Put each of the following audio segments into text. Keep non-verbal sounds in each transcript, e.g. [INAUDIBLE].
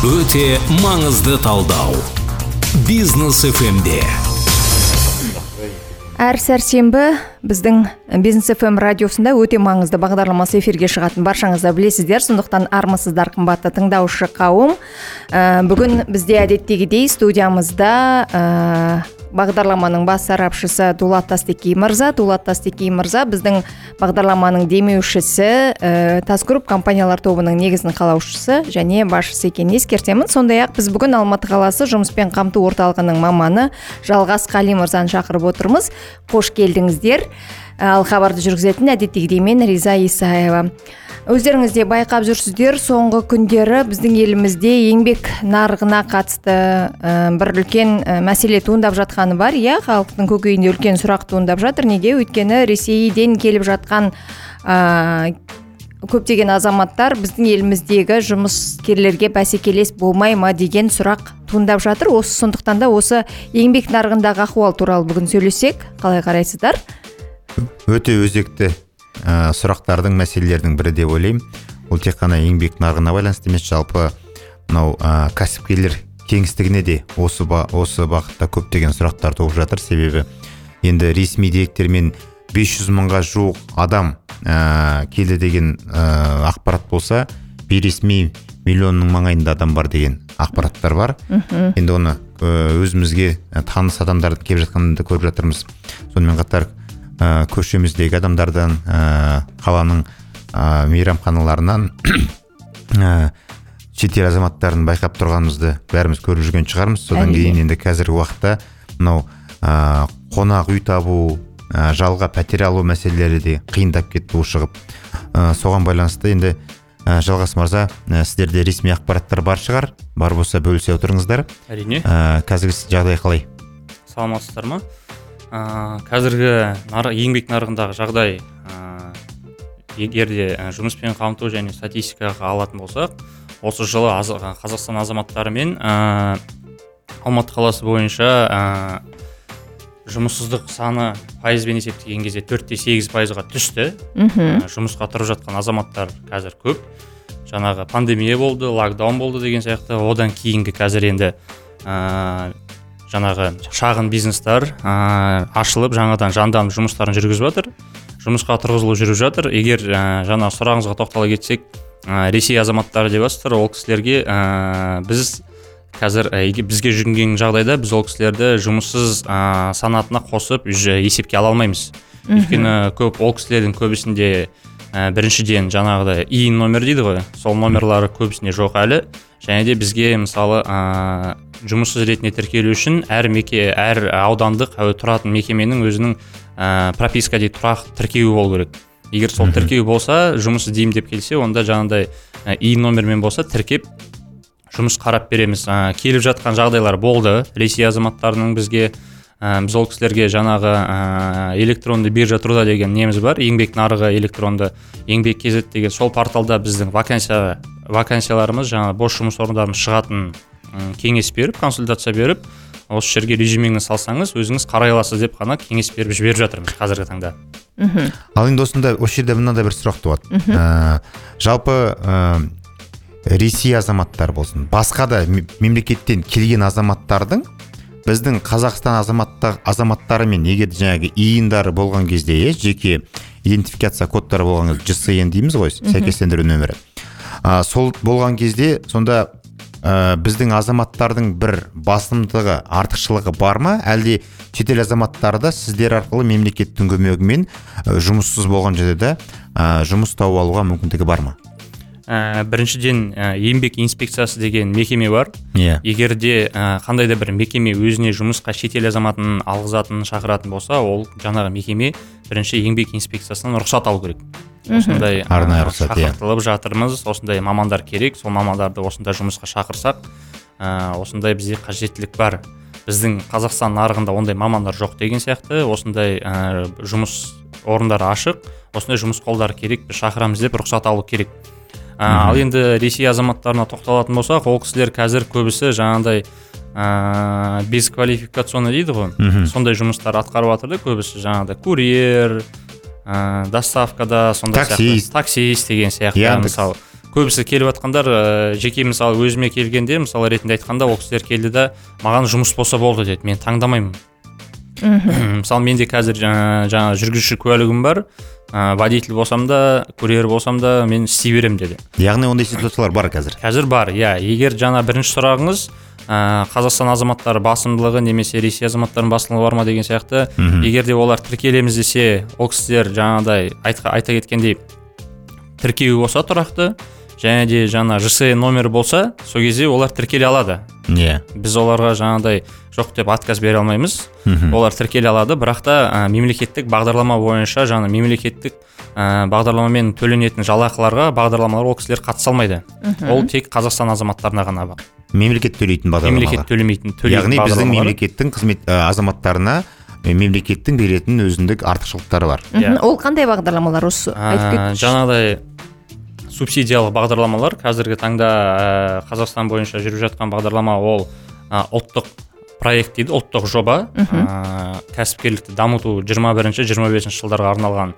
өте маңызды талдау. Бизнес фмде әр сәрсенбі біздің бизнес фм радиосында өте маңызды бағдарламасы эфирге шығатын. Баршаңыз да білесіздер сондықтан армысыздар қымбатты тыңдаушы қауым. Ә, бүгін бізде әдеттегідей студиямызда ә, бағдарламаның бас сарапшысы дулат тастекей мырза. Дулат тастекей мырза біздің бағдарламаның демеушісі ә, тасгрупп компаниялар тобының негізін қалаушысы және басшысы екенін ескертемін. Сондай ақ біз бүгін алматы қаласы жұмыспен қамту орталығының маманы жалғас қали мырзаны шақырып отырмыз. Қош келдіңіздер. Ал хабарды жүргізетін әдеттегідей мен риза исаева. Өздеріңіз де байқап жүрсіздер соңғы күндері біздің елімізде еңбек нарығына қатысты ә, бір үлкен ә, мәселе туындап жатқаны бар иә? Халықтың көкейінде үлкен сұрақ туындап жатыр. Неге? Өйткені ресейден келіп жатқан ә, көптеген азаматтар біздің еліміздегі жұмыскерлерге бәсекелес болмай ма деген сұрақ туындап жатыр. Осы сондықтан да осы еңбек нарығындағы ахуал туралы бүгін сөйлессек қалай қарайсыздар? Өте өзекті ә, сұрақтардың мәселелердің бірі деп ойлаймын. Ол тек қана еңбек нарығына байланысты емес жалпы мынау ә, кәсіпкерлер кеңістігіне де осы ба, осы бағытта көптеген сұрақтар туып жатыр. Себебі енді ресми деректермен 500 мыңға жуық адам ә, келді деген ә, ақпарат болса бейресми миллионның маңайында адам бар деген ақпараттар бар. Енді оны өзімізге таныс адамдардың келіп жатқанын да көріп жатырмыз. Сонымен қатар ә, көшеміздегі адамдардан ә, қаланың ә, мейрамханаларынан ә, [CLEARS THROAT] шетел азаматтарын байқап тұрғанымызды бәріміз көріп жүрген шығармыз. Содан кейін енді қазіргі уақытта мынау ә, қонақ үй табу ә, жалға пәтер алу мәселелері де қиындап кетті ушығып ә, соған байланысты енді ә, жалғас мырза ә, сіздерде ресми ақпараттар бар шығар. Бар болса бөлісе отырыңыздар. Әрине. Ә, қазіргі жағдай қалай? Саламатсыздар ма? Ә, қазіргі нар, еңбек нарығындағы жағдай ә, егер де жұмыспен қамту және статистикаға алатын болсақ осы жылы аз, қазақстан азаматтары мен ә, алматы қаласы бойынша ә, жұмыссыздық саны пайызбен есептеген кезде төрт те сегіз пайызға түсті. Мхм. Жұмысқа тұрып жатқан азаматтар қазір көп. Жаңағы пандемия болды локдаун болды деген сияқты. Одан кейінгі қазір енді ә, жаңағы шағын бизнестер ә, ашылып жаңадан жанданып жұмыстарын жүргізіп жатыр. Жұмысқа тұрғызылу жүріп жатыр. Егер ә, жаңа сұрағыңызға тоқтала кетсек ә, ресей азаматтары деп жатсыздар ол кісілерге ә, біз қазір ә, бізге жүгінген жағдайда біз ол кісілерді жұмыссыз ә, санатына қосып уже есепке ала алмаймыз. Өйткені көп ол кісілердің көбісінде ә, біріншіден жаңағыдай и номер дейді ғой. Сол номерлары көбісінде жоқ әлі. Және де бізге мысалы ә, жұмыссыз ретінде тіркелу үшін әр меке әр аудандық тұратын мекеменің өзінің ә, прописка дейді тұрақ тіркеуі болу керек. Егер сол тіркеу болса жұмыс іздеймін деп келсе онда жаңағыдай ә, и номермен болса тіркеп жұмыс қарап береміз. Ә, келіп жатқан жағдайлар болды. Ресей азаматтарының бізге ә, біз ол кісілерге жаңағы ә, электронды биржа труда деген неміз бар. Еңбек нарығы электронды еңбек kz деген. Сол порталда біздің вакансия вакансияларымыз жаңағы бос жұмыс орындарымыз шығатын м, кеңес беріп консультация беріп осы жерге резюмеңізді салсаңыз өзіңіз қарай аласыз деп қана кеңес беріп жіберіп жатырмыз қазіргі таңда. Мхм. Ал енді осында осы жерде мынандай бір сұрақ туады. Ә, жалпы ә, ресей азаматтары болсын басқа да ме- мемлекеттен келген азаматтардың біздің қазақстан азаматта, азаматтарымен егер де жаңағы иіндары болған кезде иә жеке идентификация кодтары болған кезде жсн дейміз ғой сәйкестендіру нөмірі. А, сол болған кезде сонда ә, біздің азаматтардың бір басымдығы артықшылығы бар ма? Әлде шетел азаматтары да сіздер арқылы мемлекеттің көмегімен жұмыссыз болған жерде ә, жұмыс тауып алуға мүмкіндігі бар ма? Ә, біріншіден ә, еңбек инспекциясы деген мекеме бар. Иә. Егер де ә, қандай да бір мекеме өзіне жұмысқа шетел азаматын алғызатын шақыратын болса ол жаңағы мекеме бірінші еңбек инспекциясынан рұқсат алу керек. Осындай Арнайы рұқсат, иә. шақыртылып жатырмыз. Осындай мамандар керек. Сол мамандарды осында жұмысқа шақырсақ ә, осындай бізде қажеттілік бар. Біздің қазақстан нарығында ондай мамандар жоқ деген сияқты. Осындай ә, жұмыс орындары ашық. Осындай жұмыс қолдары керек. Біз шақырамыз деп рұқсат алу керек. Ал енді ресей азаматтарына тоқталатын болсақ ол кісілер қазір көбісі жаңағыдай ә, бесквалификационный дейді ғой. Сондай жұмыстар атқарып жатыр да көбісі жаңағыдай курьер ә, доставкада сондай Таксист. сияқты. Таксист деген сияқты Яндекс. мысалы. Көбісі келіп жатқандар ә, жеке мысалы өзіме келгенде мысалы ретінде айтқанда ол кісілер келді да маған жұмыс болса болды деді. Мен таңдамаймын. Мысалы менде қазір жаңа, жаңа жүргізуші куәлігім бар. Ә, водитель болсам да курьер болсам да мен істей беремін деді. Яғни ондай ситуациялар бар қазір? Қазір бар иә. Егер жаңа бірінші сұрағыңыз ә, қазақстан азаматтары басымдылығы немесе ресей азаматтарының басымдылығы бар ма деген сияқты егер де олар тіркелеміз десе ол кісілер жаңағыдай айта кеткендей тіркеуі болса тұрақты және де жаңа жсн номері болса сол кезде олар тіркеле алады. Иә біз оларға жаңағыдай жоқ деп отказ бере алмаймыз. Олар тіркеле алады бірақ та ә, мемлекеттік бағдарлама бойынша жаңа мемлекеттік ә, бағдарламамен төленетін жалақыларға бағдарламалар ол кісілер қатыса алмайды. Ол тек қазақстан азаматтарына ғана бар. Мемлекет төлейтін мемлекет бағдарламалар төлемейтін төлейтін яғни біздің бағдарламалар. мемлекеттің қызмет ә, азаматтарына мемлекеттің беретін өзіндік артықшылықтары бар. Мхм. Иә. ол қандай бағдарламалар осы? Айтып кетіңізші. жаңағыдай субсидиялық бағдарламалар. Қазіргі таңда ә, қазақстан бойынша жүріп жатқан бағдарлама ол ә, ұлттық проект дейді ұлттық жоба. Ә, кәсіпкерлікті дамыту 21-25 жылдарға арналған.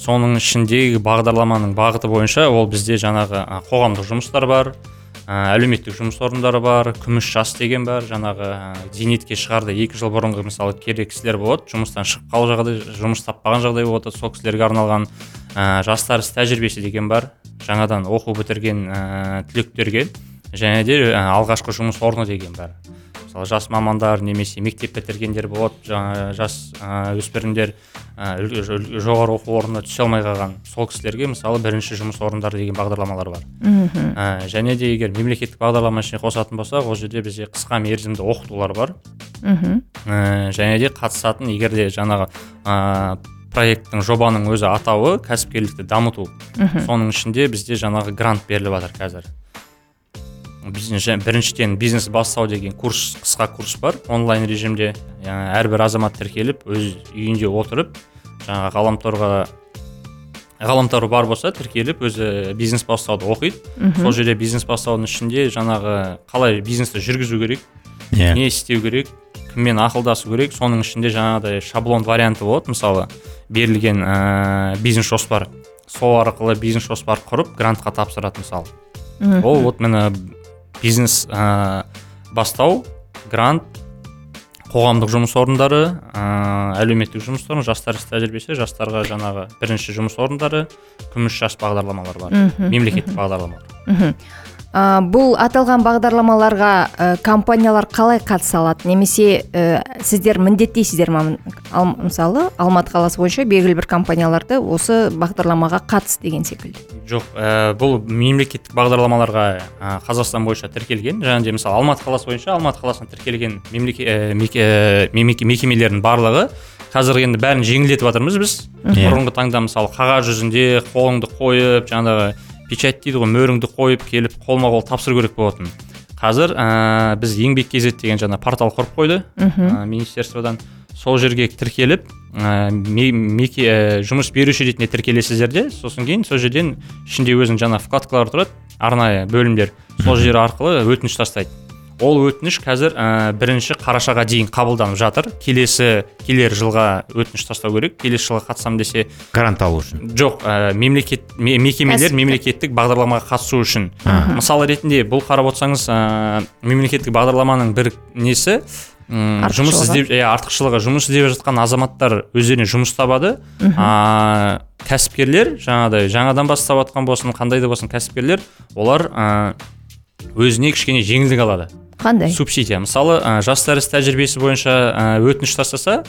Соның ішіндегі бағдарламаның бағыты бойынша ол бізде жаңағы ә, қоғамдық жұмыстар бар ә, әлеуметтік жұмыс орындары бар күміс жас деген бар. Жаңағы ә, зейнетке шығарды екі жыл бұрынғы мысалы керек кісілер болады. Жұмыстан шығып қалу жағдай жұмыс таппаған жағдай болады. Сол кісілерге арналған ә, жастар іс тәжірибесі деген бар. Жаңадан оқу бітірген ә, түлектерге және де ә, алғашқы жұмыс орны деген бар. Мысалы жас мамандар немесе мектеп бітіргендер болады жаңа жас ә, өспірімдер ә, жоғары оқу орнына түсе алмай қалған. Сол кісілерге мысалы бірінші жұмыс орындары деген бағдарламалар бар. Ә, және де егер мемлекеттік бағдарлама ішіне қосатын болсақ ол жерде бізде қысқа мерзімді оқытулар бар. Мхм. Ә, және де қатысатын егер де жаңағы ә, проекттің жобаның өзі атауы кәсіпкерлікті дамыту. Соның ішінде бізде жаңағы грант беріліп жатыр қазір. Бизнес- біріншіден бизнес бастау деген курс қысқа курс бар. Онлайн режимде яғни әрбір азамат тіркеліп өз үйінде отырып жаңағы ғаламторға ғаламторы бар болса тіркеліп өзі бизнес бастауды оқиды. Сол жерде бизнес бастаудың ішінде жаңағы қалай бизнесті жүргізу керек иә. не істеу керек кіммен ақылдасу керек. Соның ішінде жаңағыдай шаблон варианты болады мысалы. Берілген ә, бизнес жоспар сол арқылы бизнес жоспар құрып грантқа тапсырады мысалы. Ол вот міне бизнес ә, бастау грант қоғамдық жұмыс орындары ә, әлеуметтік жұмыс орны жастар іс тәжірибесі жастарға жаңағы бірінші жұмыс орындары күміс жас бағдарламалар бар мемлекеттік бағдарламалар. Мхм. А, бұл аталған бағдарламаларға ә, компаниялар қалай қатыса алады? Немесе ә, сіздер міндеттейсіздер ма? Ал, мысалы алматы қаласы бойынша белгілі бір компанияларды осы бағдарламаға қатыс деген секілді. Жоқ ә, бұл мемлекеттік бағдарламаларға ә, қазақстан бойынша тіркелген. Және де мысалы алматы қаласы бойынша алматы қаласына тіркелген мемлеке, ә, меке- ә, мемеке- мекемелердің барлығы қазір енді бәрін жеңілдетіп жатырмыз біз бұрынғы таңда мысалы қағаз жүзінде қолыңды қойып жаңағы печать дейді ғой мөріңді қойып келіп қолма қол тапсыру керек болатын. Қазір ә, біз еңбек kz деген жаңа портал құрып қойды. Ә, министерстводан сол жерге тіркеліп ә, ме- меке ә, жұмыс беруші ретінде тіркелесіздер де сосын кейін сол жерден ішінде өзінің жаңа вкладкалар тұрады арнайы бөлімдер сол жер арқылы өтініш тастайды. Ол өтініш қазір ә, бірінші қарашаға дейін қабылданып жатыр. Келесі келер жылға өтініш тастау керек. Келесі жылға қатысамын десе грант алу үшін. жоқ ә, мемлекет ме- мекемелер мемлекеттік бағдарламаға қатысу үшін. Мысалы ретінде бұл қарап отырсаңыз ә, мемлекеттік бағдарламаның бір несі? М, жұмыс іздеп иә артықшылығы. Жұмыс іздеп жатқан азаматтар өздеріне жұмыс табады. А, кәсіпкерлер жаңағыдай жаңадан бастап жатқан болсын қандай да болсын кәсіпкерлер олар ә, өзіне кішкене жеңілдік алады. Қандай? Субсидия. Мысалы ә, жастар іс тәжірибесі бойынша ә, өтініш тастаса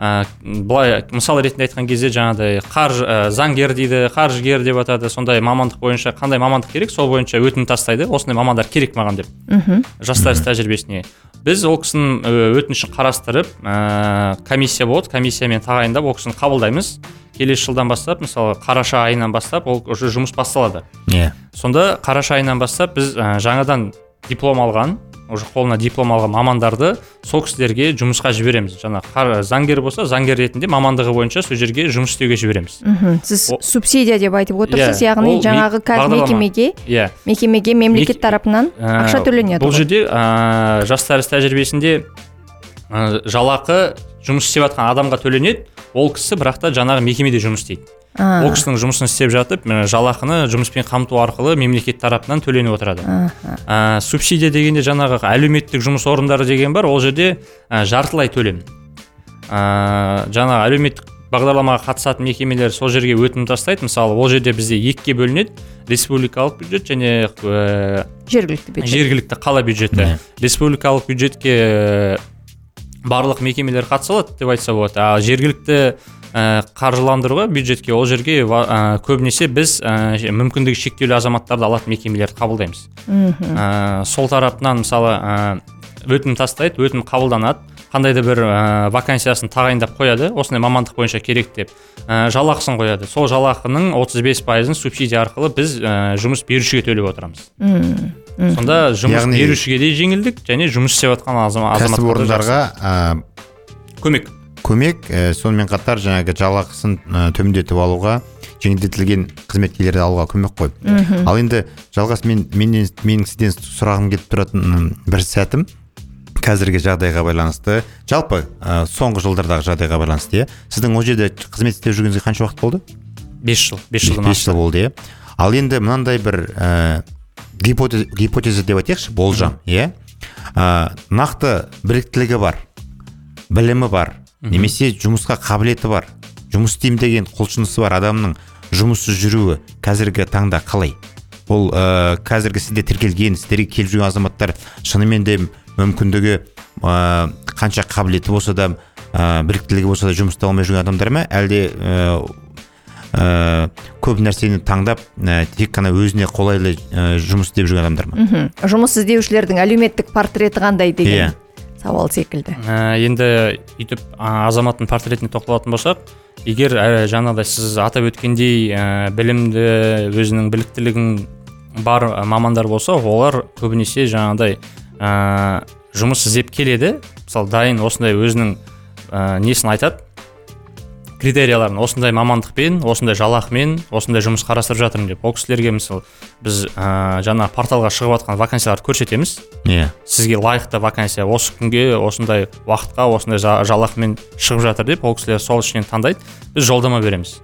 ә, былай мысал ретінде айтқан кезде жаңағыдай қаржы ә, заңгер дейді қаржыгер деп атады. Сондай мамандық бойынша қандай мамандық керек? Сол бойынша өтінім тастайды. Осындай мамандар керек маған деп. Мхм. Жастар іс тәжірибесіне. Біз ол кісінің ә, өтінішін қарастырып ә, комиссия болады. Комиссиямен тағайындап ол кісіні қабылдаймыз. Келесі жылдан бастап мысалы қараша айынан бастап ол уже жұмыс басталады. Иә. Сонда қараша айынан бастап біз ә, жаңадан диплом алған уже қолына диплом алған мамандарды сол кісілерге жұмысқа жібереміз. Жаңа қар- заңгер болса заңгер ретінде мамандығы бойынша сол жерге жұмыс істеуге жібереміз. Мхм. Сіз О- субсидия деп айтып отырсыз Иә, яғни жаңағы мекемеге? Иә. Мекемеге мемлекет тарапынан Ә, ақша төленеді бұл жерде ә, жастар іс тәжірибесінде ә, жалақы жұмыс істеп жатқан адамға төленеді. Ол кісі бірақ та жаңағы мекемеде жұмыс істейді. Ол кісінің жұмысын істеп жатып жалақыны жұмыспен қамту арқылы мемлекет тарапынан төленіп отырады. Ә, субсидия дегенде жаңағы әлеуметтік жұмыс орындары деген бар ол жерде ә, жартылай төлем. Ә, жаңағы әлеуметтік бағдарламаға қатысатын мекемелер сол жерге өтінім тастайды. Мысалы ол жерде бізде екіге бөлінеді. Республикалық бюджет және ә, жергілікті бюджет. жергілікті қала бюджеті. Республикалық бюджетке ә, барлық мекемелер қатыса алады деп айтса болады. Ал жергілікті қаржыландыруға бюджетке ол жерге ә, көбінесе біз ә, мүмкіндігі шектеулі азаматтарды алатын мекемелерді қабылдаймыз. Ә, сол тарапынан мысалы ә, өтінім тастайды өтінім қабылданады. Қандай да бір ә, вакансиясын тағайындап қояды осындай мамандық бойынша керек деп ә, жалақысын қояды. Сол жалақының 35 пайызын субсидия арқылы біз ә, жұмыс берушіге төлеп отырамыз. Сонда жұмыс Яғни- берушіге де жеңілдік және жұмыс істеп жатқан азама- азаматтарға ә, көмек. Көмек. Ә, сонымен қатар жаңағы жалақысын ә, төмендетіп алуға жеңілдетілген қызметкерлерді алуға көмек қой. Ал енді жалғас мен менен менің сізден сұрағым келіп тұратын бір сәтім. Қазіргі жағдайға байланысты жалпы ә, соңғы жылдардағы жағдайға байланысты иә сіздің ол жерде қызмет істеп жүргеніңізге қанша уақыт болды? Бес жыл бес жылдан бес жыл болды иә. Ал енді мынандай бір ә, гипотез, гипотеза деп айтайықшы болжам иә. Ә, нақты біліктілігі бар білімі бар немесе жұмысқа қабілеті бар жұмыс істеймін деген құлшынысы бар адамның жұмыссыз жүруі қазіргі таңда қалай? Ол ә, қазіргі сізде тіркелген сіздерге келіп жүрген азаматтар шынымен де мүмкіндігі ә, қанша қабілеті болса да ә, біліктілігі болса да жұмыс таба алмай жүрген адамдар ма? Әлде ә, ә, көп нәрсені таңдап ә, тек қана өзіне қолайлы ә, жұмыс істеп жүрген адамдар ма? Мхм. жұмыс іздеушілердің әлеуметтік портреті қандай деген? Иә. Сауал секілді. Ә, енді өйтіп азаматтың портретіне тоқталатын болсақ егер ә, жаңағыдай сіз атап өткендей ә, білімді өзінің біліктілігін бар мамандар болса олар көбінесе жаңағыдай ә, жұмыс іздеп келеді. Мысалы дайын осындай өзінің ә, несін айтады. Критерияларын осындай мамандықпен осындай жалақымен осындай жұмыс қарастырып жатырмын деп ол кісілерге мысалы біз ә, жаңа порталға шығып жатқан вакансияларды көрсетеміз. Иә. Сізге лайықты вакансия осы күнге осындай уақытқа осындай жа- жалақымен шығып жатыр деп ол кісілер сол ішінен таңдайды. Біз жолдама береміз.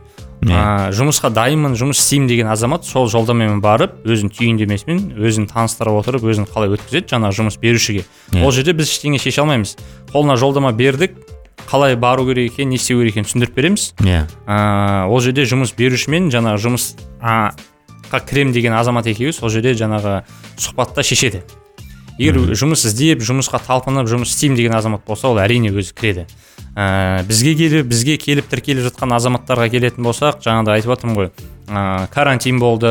Ә, жұмысқа дайынмын жұмыс істеймін деген азамат сол жолдамамен барып өзінің түйіндемесімен өзін таныстырып отырып өзін қалай өткізеді жаңағы жұмыс берушіге. Иә. ол жерде біз ештеңе шеше алмаймыз. Қолына жолдама бердік қалай бару керек екенін не істеу керек екенін түсіндіріп береміз. Иә. Ә, ол жерде жұмыс берушімен жаңағы жұмыс а, қа кірем деген азамат екеуі сол жерде жаңағы сұхбатта шешеді. Егер жұмыс іздеп жұмысқа талпынып жұмыс істеймін деген азамат болса ол әрине өзі кіреді. Ә, бізге келіп бізге келіп тіркеліп жатқан азаматтарға келетін болсақ жаңағыдай айтып жатырмын ғой ә, карантин болды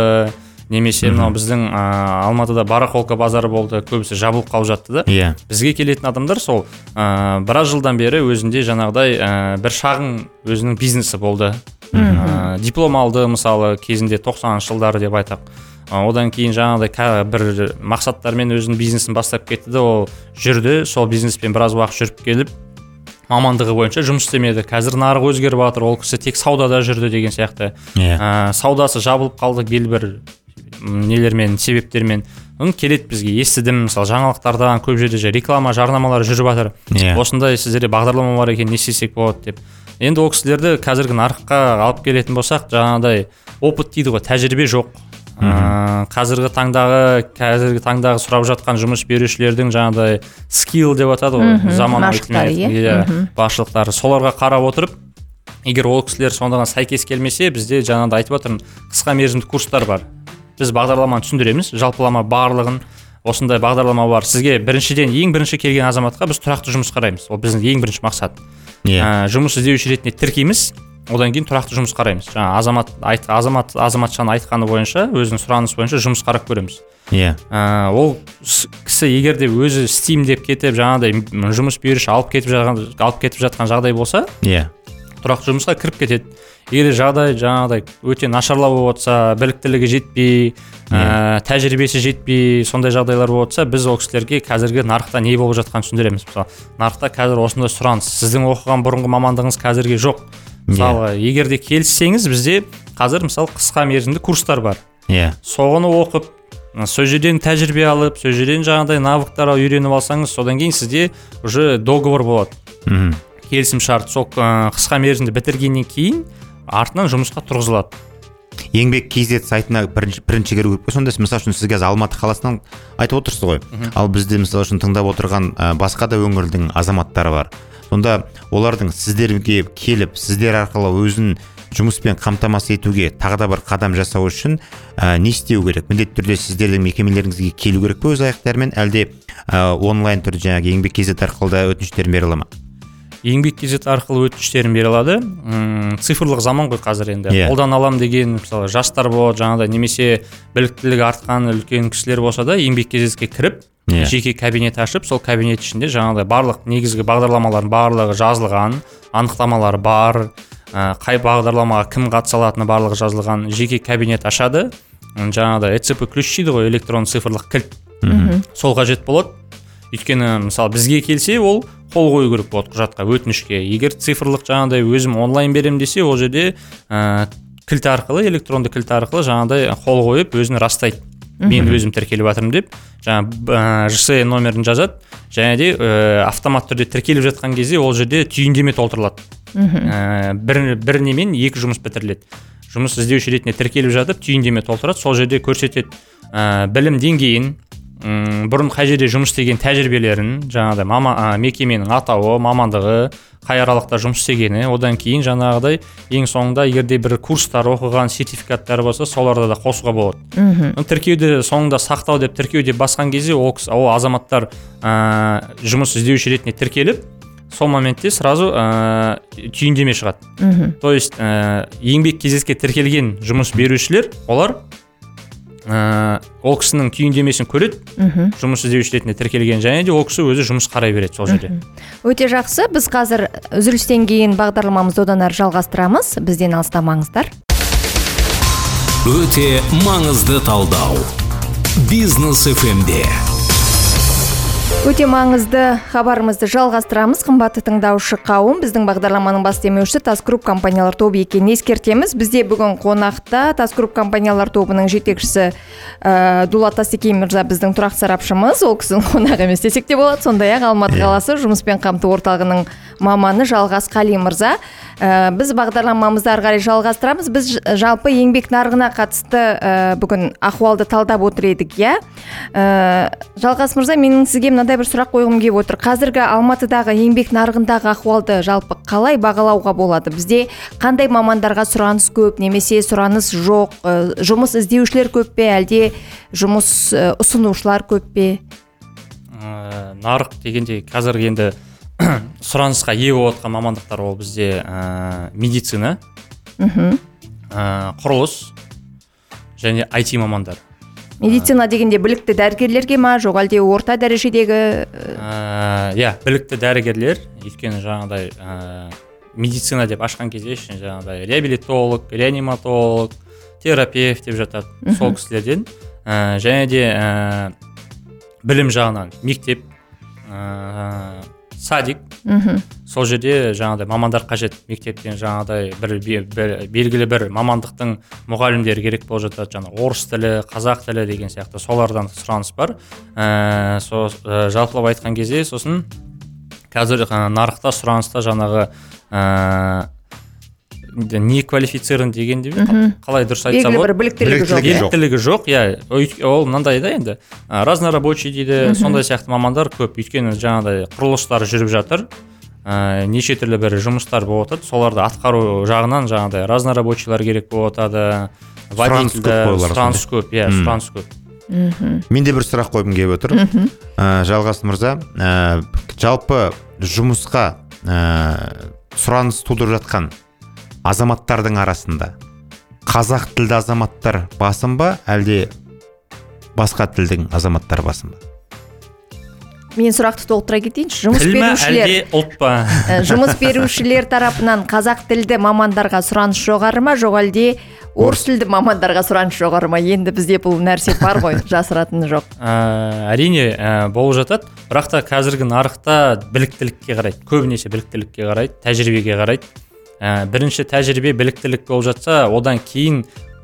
немесе мынау біздің ә, алматыда барахолка базары болды көбісі жабылып қалып жатты да. Иә. Бізге келетін адамдар сол ә, біраз жылдан бері өзінде жаңағыдай ә, бір шағын өзінің бизнесі болды. Ә, диплом алды мысалы кезінде 90 жылдары деп айтақ. Одан кейін жаңағыдай бір мақсаттармен өзінің бизнесін бастап кетті де ол жүрді. Сол бизнеспен біраз уақыт жүріп келіп мамандығы бойынша жұмыс істемеді. Қазір нарық өзгеріп жатыр. Ол кісі тек саудада жүрді деген сияқты. Иә. Ә, саудасы жабылып қалды белгілі бір нелермен себептермен соны келеді бізге естідім мысалы жаңалықтардан көп жерде же реклама жарнамалар жүріп жатыр. Иә. осындай сіздерде бағдарлама бар екен не істесек болады деп. Енді ол кісілерді қазіргі нарыққа алып келетін болсақ жаңағыдай опыт дейді ғой тәжірибе жоқ. Ә, қазіргі таңдағы қазіргі таңдағы сұрап жатқан жұмыс берушілердің жаңағыдай скилл деп атады ғой Мгм, заманауи машықтары, тілмен иә? иә басшылықтары соларға қарап отырып егер ол кісілер сондаған сәйкес келмесе бізде жаңағыдай айтып отырмын қысқа мерзімді курстар бар. Біз бағдарламаны түсіндіреміз. Жалпылама барлығын осындай бағдарлама бар. Сізге біріншіден ең бірінші келген азаматқа біз тұрақты жұмыс қараймыз. Ол біздің ең бірінші мақсат. Иә. Ә, жұмыс іздеуші ретінде тіркейміз. Одан кейін тұрақты жұмыс қараймыз. Жаңа азамат айт, азамат азаматшаның айтқаны бойынша өзінің сұранысы бойынша жұмыс қарап көреміз. Иә. Ә, ол кісі егер де өзі істеймін деп кетіп жаңағыдай жұмыс беруші алып кетіп жатқан алып кетіп жатқан жағдай болса иә. Тұрақты жұмысқа кіріп кетеді. Егер жағдай жаңағыдай өте нашарлау болып жатса біліктілігі жетпей ә, тәжірибесі жетпей сондай жағдайлар болып жатса біз ол кісілерге қазіргі нарықта не болып жатқанын түсіндіреміз. Мысалы нарықта қазір осындай сұраныс. Сіздің оқыған бұрынғы мамандығыңыз қазірге жоқ. Мысалы егер де келіссеңіз бізде қазір мысалы қысқа мерзімді курстар бар. Иә. Соны оқып сол жерден тәжірибе алып сол жерден жаңағыдай навыктар үйреніп алсаңыз содан кейін сізде уже договор болады. Мхм. Келісім шарт сол қысқа мерзімді бітіргеннен кейін артынан жұмысқа тұрғызылады. Еңбек kz сайтына бірінші, бірінші кіру керек пе? Сонда мысалы үшін сіз қазір алматы қаласынан айтып отырсыз ғой. Ал бізде мысалы үшін тыңдап отырған басқа да өңірдің азаматтары бар. Сонда олардың сіздерге келіп сіздер арқылы өзін жұмыспен қамтамасыз етуге тағы да бір қадам жасау үшін ә, не істеу керек? Міндетті түрде сіздердің мекемелеріңізге келу керек пе өз аяқтарымен? Әлде ә, онлайн түрде жаңағы еңбек kz арқылы да өтініштерін бере ала ма? Еңбек kz арқылы өтініштерін бере алады. М, цифрлық заман ғой қазір енді. Иә. қолдана аламын деген мысалы жастар болады жаңағыдай немесе біліктілігі артқан үлкен кісілер болса да еңбек kzге кіріп Иә. жеке кабинет ашып сол кабинет ішінде жаңағыдай барлық негізгі бағдарламалардың барлығы жазылған анықтамалары бар қай бағдарламаға кім қатыса алатыны барлығы жазылған жеке кабинет ашады. Жаңағыдай эцп ключ дейді ғой электронды цифрлық кілт. Сол қажет болады. Өйткені мысалы бізге келсе ол қол қою керек болады құжатқа. Өтінішке. Егер цифрлық жаңағыдай өзім онлайн беремін десе ол жерде ә, кілт арқылы электронды кілт арқылы жаңағыдай қол қойып өзін растайды. Мен өзім тіркеліп жатырмын деп жаңа жс номерін жазады. Және де ә, автомат түрде тіркеліп жатқан кезде ол жерде түйіндеме толтырылады. Ә, бір, бір немен екі жұмыс бітіріледі. Жұмыс іздеуші ретінде тіркеліп жатып түйіндеме толтырады. Сол жерде көрсетеді ә, білім деңгейін м, бұрын қай жерде жұмыс істеген тәжірибелерін жаңағыдай мама ә, мекеменің атауы мамандығы қай аралықта жұмыс істегені одан кейін жаңағыдай ең соңында егер де бір курстар оқыған сертификаттары болса соларды да қосуға болады. Мхм. Тіркеуді соңында сақтау деп тіркеу деп басқан кезде ол, кісі- ол азаматтар ә, жұмыс іздеуші ретінде тіркеліп сол моментте сразу ә, түйіндеме шығады. Мхм. То есть ә, еңбек кезеске тіркелген жұмыс берушілер олар ә, ол кісінің түйіндемесін көреді мхм. жұмыс іздеуші ретінде тіркелген және де ол кісі өзі жұмыс қарай береді сол жерде. Өте жақсы. Біз қазір үзілістен кейін бағдарламамызды одан әрі жалғастырамыз. Бізден алыстамаңыздар. Өте маңызды талдау. Бизнес фмде өте маңызды хабарымызды жалғастырамыз. Қымбатты тыңдаушы қауым біздің бағдарламаның бас демеушісі тасгрупп компаниялар тобы екенін ескертеміз. Бізде бүгін қонақта тасгрупп компаниялар тобының жетекшісі ә, дулат тастекей мырза біздің тұрақты сарапшымыз. Ол кісінің қонағы емес десек те болады. Сондай ақ алматы қаласы жұмыспен қамту орталығының маманы жалғас қали мырза. Ә, біз бағдарламамызды ары қарай жалғастырамыз. Біз жалпы еңбек нарығына қатысты ә, бүгін ахуалды талдап отыр едік иә? Ә, жалғас мырза менің сізге мынандай бір сұрақ қойғым келіп отыр. Қазіргі алматыдағы еңбек нарығындағы ахуалды жалпы қалай бағалауға болады? Бізде қандай мамандарға сұраныс көп немесе сұраныс жоқ? Жұмыс іздеушілер көп пе? Әлде жұмыс ұсынушылар көп пе? Нарық дегенде қазір енді [CLEARS THROAT] сұранысқа ие болып жатқан мамандықтар ол бізде ә, медицина мхм. ә, құрылыс және IT мамандар. Медицина дегенде білікті дәрігерлерге ма жоқ әлде орта дәрежедегі Ә, иә білікті дәрігерлер өйткені жаңағыдай ә, медицина деп ашқан кезде ішіне жаңағыдай реабилитолог реаниматолог терапевт деп жатады сол кісілерден. Ә, және де ә, білім жағынан мектеп ә, садик. Мхм. Сол жерде жаңағыдай мамандар қажет. Мектептен жаңағыдай бір, бір белгілі бір мамандықтың мұғалімдері керек болып жатады. Жаңағы орыс тілі қазақ тілі деген сияқты солардан сұраныс бар. Ә, со, ә, жалпылап айтқан кезде сосын қазір ә, нарықта сұраныста жаңағы ә, не квалифицирован дегенде ме? Мгм. қалай дұрыс айтса белгілі болады бір біліктілігі жоқ Біліктілігі жоқ. біліктілігі жоқ иә. Ол мынандай да енді. Разнорабочий дейді. Сондай сияқты мамандар көп. Өйткені жаңағыдай құрылыстар жүріп жатыр. Ә, неше түрлі бір жұмыстар болып жатады соларды атқару жағынан жаңағыдай разнорабочийлар керек болып жатады Сұраныс көп иә Мм. сұраныс көп. Мхм менде бір сұрақ қойғым келіп отыр. Мхм ә, жалғас мырза ә, жалпы жұмысқа ә, сұраныс тудырып жатқан азаматтардың арасында. Қазақ тілді азаматтар басым ба әлде басқа тілдің азаматтар басым ба? Мен сұрақты толықтыра кетейінші жұмыс тіл ма берушілер әлде ұлт па? Ә, жұмыс [LAUGHS] берушілер тарапынан қазақ тілді мамандарға сұраныс жоғары ма? Жоқ әлде орыс тілді мамандарға сұраныс жоғары ма? Енді бізде бұл нәрсе бар ғой [LAUGHS] жасыратыны жоқ. Ә, әрине ә, болып жатады. Бірақ та қазіргі нарықта біліктілікке қарайды. Көбінесе біліктілікке қарайды тәжірибеге қарайды. Ә, бірінші тәжірибе біліктілік болып жатса одан кейін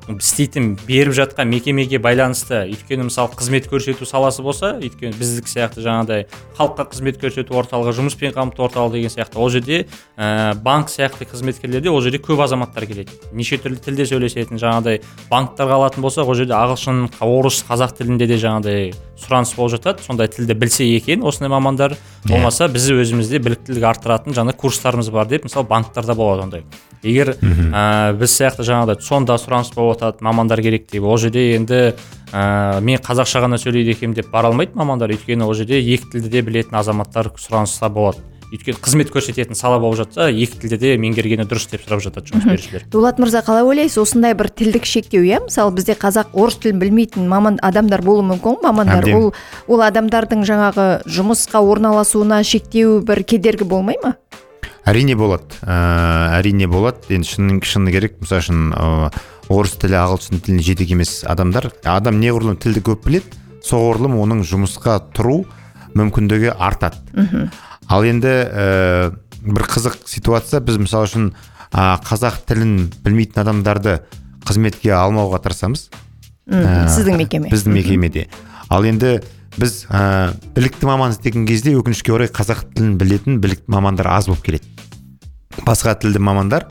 істейтін беріп жатқан мекемеге байланысты өйткені мысалы қызмет көрсету саласы болса өйткені біздікі сияқты жаңағыдай халыққа қызмет көрсету орталығы жұмыспен қамту орталығы деген сияқты ол жерде ә, банк сияқты қызметкерлерде ол жерде көп азаматтар келеді. Неше түрлі тілде сөйлесетін жаңағыдай банктерге алатын болсақ ол жерде ағылшын орыс қазақ тілінде де жаңағыдай сұраныс болып жатады. Сондай тілді білсе екен осындай мамандар. Болмаса біз өзімізде біліктілік арттыратын жаңа курстарымыз бар деп мысалы банктерде болады ондай. Егер ә, біз сияқты жаңағыдай сонда сұраныс болып жатады мамандар керек деп ол жерде енді ә, мен қазақша ғана сөйлейді екенмін деп бара алмайды мамандар. Өйткені ол жерде екі тілді де білетін азаматтар сұраныста болады. Өйткені қызмет көрсететін сала болып жатса екі тілді де меңгергені дұрыс деп сұрап жатады жұмыс берушілер. Дулат мырза қалай ойлайсыз? Осындай бір тілдік шектеу иә? Мысалы бізде қазақ орыс тілін білмейтін маман адамдар болуы мүмкін ғой мамандар. Ол ол адамдардың жаңағы жұмысқа орналасуына шектеу бір кедергі болмай ма? Әрине болады. Ә, әрине болады. Енді шыны, шыны керек мысалы үшін орыс тілі ағылшын тіліне жетік емес адамдар адам неғұрлым тілді көп біледі соғұрлым оның жұмысқа тұру мүмкіндігі артады. Ал енді ә, бір қызық ситуация біз мысалы үшін ә, қазақ тілін білмейтін адамдарды қызметке алмауға тырысамыз. Ә, сіздің мекеме. біздің мекемеде. Ал енді біз ә, білікті маман іздеген кезде өкінішке орай қазақ тілін білетін білікті мамандар аз болып келеді. Басқа тілді мамандар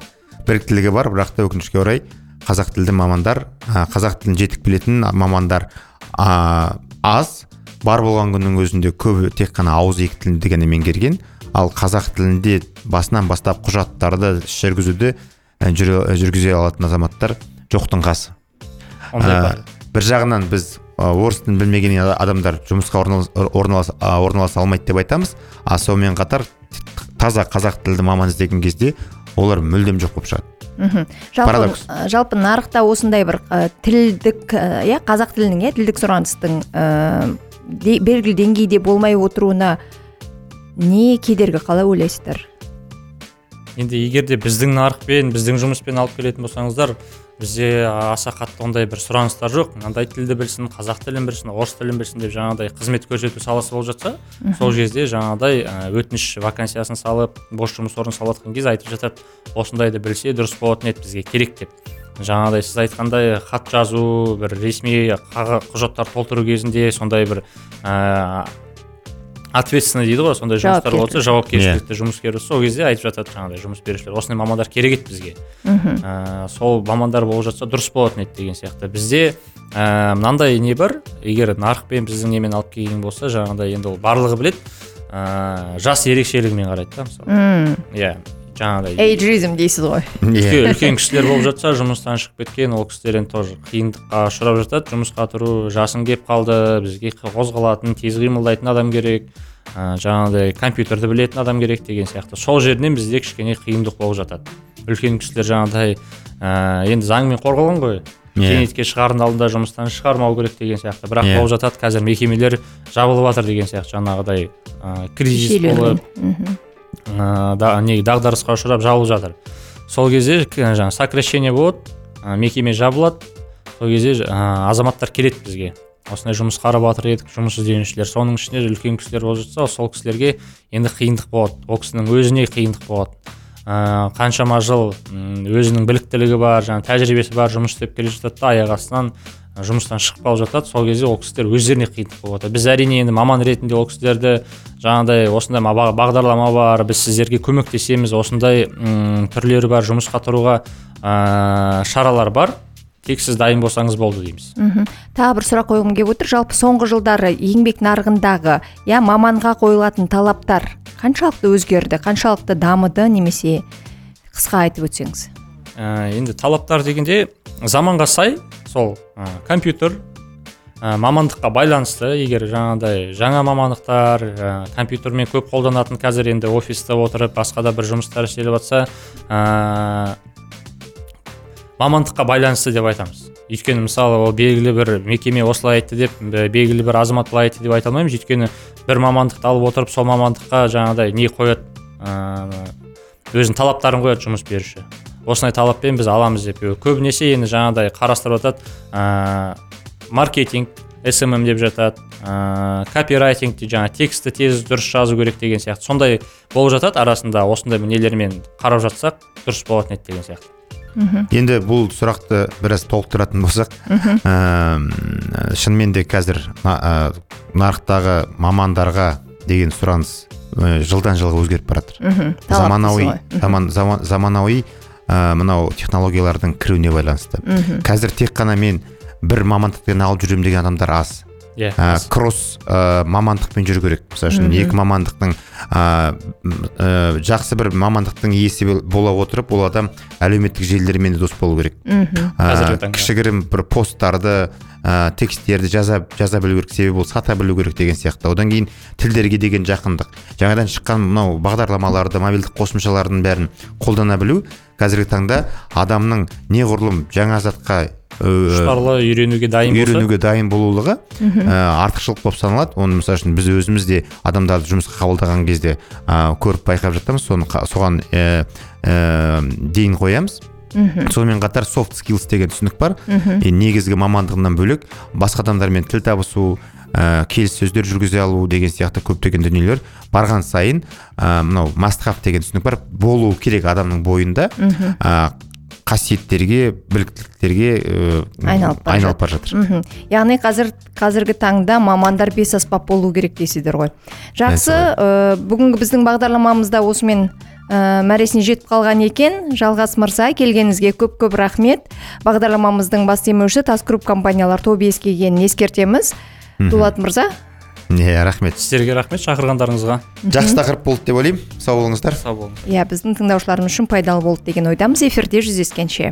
біліктілігі бар бірақ та өкінішке орай қазақ тілді мамандар ә, қазақ тілін жетік білетін мамандар ә, аз. Бар болған күннің өзінде көбі тек қана ауыз екі тілді ғана меңгерген. Ал қазақ тілінде басынан бастап құжаттарды іс жүргізуді жүргізе алатын азаматтар жоқтың қасы. Ә, бір жағынан біз орыс тілін білмеген адамдар жұмысқа орналас- орналас- ә, орналаса алмайды деп айтамыз. А сонымен қатар таза қазақ тілді маман іздеген кезде олар мүлдем жоқ болып шығады. Мхм. Жалпы ә, нарықта осындай бір ә, тілдік ә, иә қазақ тілінің иә тілдік сұраныстың ә, де- белгілі деңгейде болмай отыруына не кедергі қалай ойлайсыздар? Енді егер де біздің нарықпен біздің жұмыспен алып келетін болсаңыздар бізде аса қатты ондай бір сұраныстар жоқ. Мынандай тілді білсін қазақ тілін білсін орыс тілін білсін деп жаңағыдай қызмет көрсету саласы болып жатса сол кезде жаңағыдай ә, өтініш вакансиясын салып бос жұмыс орнын салып жатқан кезде айтып жатады. Осындайды білсе дұрыс болатын еді бізге керек деп. Жаңағыдай сіз айтқандай хат жазу бір ресми құжаттар толтыру кезінде сондай бір ә, ответственно дейді ғой сондай жұмыстар болса жауапкершілікті жұмыскер сол кезде айтып жатады жаңағыдай жұмыс берушілер. Осындай мамандар керек еді бізге. Ә, сол мамандар болып жатса дұрыс болатын еді деген сияқты. Бізде ә, мынандай не бар? Егер нарықпен біздің немен алып келген болса жаңағыдай енді ол барлығы біледі. Ә, жас ерекшелігімен қарайды да мысалы. Иә. Жаңағыдай эйджизм дейсіз ғой үлкен, үлкен кісілер болып жатса жұмыстан шығып кеткен ол кісілер енді тоже қиындыққа ұшырап жатады. Жұмысқа тұру жасың келіп қалды бізге қозғалатын тез қимылдайтын адам керек ә, жаңағыдай компьютерді білетін адам керек деген сияқты. Сол жерінен бізде кішкене қиындық болып жатады. Үлкен кісілер жаңағыдай ә, енді заңмен қорғалған ғой. Иә. зейнетке шығардың алдында жұмыстан шығармау керек деген сияқты. Бірақ Иә. болып жатады қазір мекемелер жабылып жатыр деген сияқты жаңағыдай ә, кризис болып. Ә, да, не дағдарысқа ұшырап жабылып жатыр. Сол кезде жаңағы сокращение болады мекеме жабылады. Сол кезде азаматтар келеді бізге. Осындай жұмыс қарап жатыр едік жұмыс ізденушілер. Соның ішінде үлкен кісілер болып жатса сол кісілерге енді қиындық болады. Ол кісінің өзіне қиындық болады. Ә, қаншама жыл өзінің біліктілігі бар жаңағы тәжірибесі бар жұмыс істеп келе жатады да аяқ астынан жұмыстан шығып қалып жатады. Сол кезде ол кісілер өздеріне қиындық болып жатады біз әрине енді маман ретінде ол кісілерді жаңағыдай осындай ма- ба- бағдарлама бар біз сіздерге көмектесеміз осындай түрлері бар жұмысқа тұруға ә, шаралар бар. Тек сіз дайын болсаңыз болды дейміз. Мхм. Тағы бір сұрақ қойғым келіп отыр. Жалпы соңғы жылдары еңбек нарығындағы иә маманға қойылатын талаптар қаншалықты өзгерді қаншалықты дамыды немесе қысқа айтып өтсеңіз? Ә, енді талаптар дегенде заманға сай сол ә, компьютер ә, мамандыққа байланысты егер жаңағыдай жаңа мамандықтар ә, компьютермен көп қолданатын қазір енді офиста отырып басқа да бір жұмыстар істеліп жатса ә, мамандыққа байланысты деп айтамыз. Өйткені мысалы ол белгілі бір мекеме осылай айтты деп бе- белгілі бір азамат былай айтты деп айта алмаймыз. Өйткені бір мамандықты алып отырып сол мамандыққа жаңағыдай не қояды ә, өзінің талаптарын қояды жұмыс беруші. Осындай талаппен біз аламыз деп көбінесе енді жаңағыдай қарастырып жатады. Ә, маркетинг SMM деп жатады. Ә, копирайтинг дейді жаңағы текстті тез дұрыс жазу керек деген сияқты. Сондай болып жатады. Арасында осындай нелермен қарап жатсақ дұрыс болатын еді деген сияқты. Енді бұл сұрақты біраз толықтыратын болсақ ә, шынымен де қазір ә, нарықтағы мамандарға деген сұраныс ә, жылдан жылға өзгеріп бара жатыр. Мхм. Заманауи заман- заманауи ә, мынау технологиялардың кіруіне байланысты. Мхм қазір тек қана мен бір мамандықпен алып жүремін деген адамдар аз. Иә ә, кросс ә, мамандықпен жүру керек. Мысалы үшін екі мамандықтың ә, ә, жақсы бір мамандықтың иесі бола отырып ол адам әлеуметтік желілермен де дос болу керек. Мхм ә, кішігірім бір посттарды ә, тексттерді жаза жаза білу керек себебі ол сата білу керек деген сияқты. Одан кейін тілдерге деген жақындық. Жаңадан шыққан мынау бағдарламаларды мобильдік қосымшалардың бәрін қолдана білу қазіргі таңда адамның неғұрлым жаңа затқа құштарлы үйренуге дайын үйренуге дайын болулығы ә, артықшылық болып саналады. Оны мысалы үшін біз өзіміз де адамдарды жұмысқа қабылдаған кезде ә, көріп байқап жатамыз. Соны соған ә, ә, дейін қоямыз. Сонымен қатар soft skills деген түсінік бар. И негізгі мамандығынан бөлек басқа адамдармен тіл табысу ә, келіссөздер жүргізе алу деген сияқты көптеген дүниелер барған сайын ә, мынау have деген түсінік бар. Болу керек адамның бойында ә, қасиеттерге біліктіліктерге ә, Айналып бара айналып бара жатыр. Мхм. Яғни қазір қазіргі таңда мамандар бес аспап болу керек дейсіздер ғой. Жақсы ә, бүгінгі біздің бағдарламамызда осымен ә, мәресіне жетіп қалған екен. Жалғас мырза келгеніңізге көп көп рахмет. Бағдарламамыздың бас демеушісі тас групп компаниялар тобы екенін ескертеміз. Дулат мырза. Иә рахмет. Сіздерге рахмет шақырғандарыңызға. Жақсы тақырып болды деп ойлаймын. Сау болыңыздар. Сау болыңыз. Иә біздің тыңдаушыларымыз үшін пайдалы болды деген ойдамыз. Эфирде жүздескенше.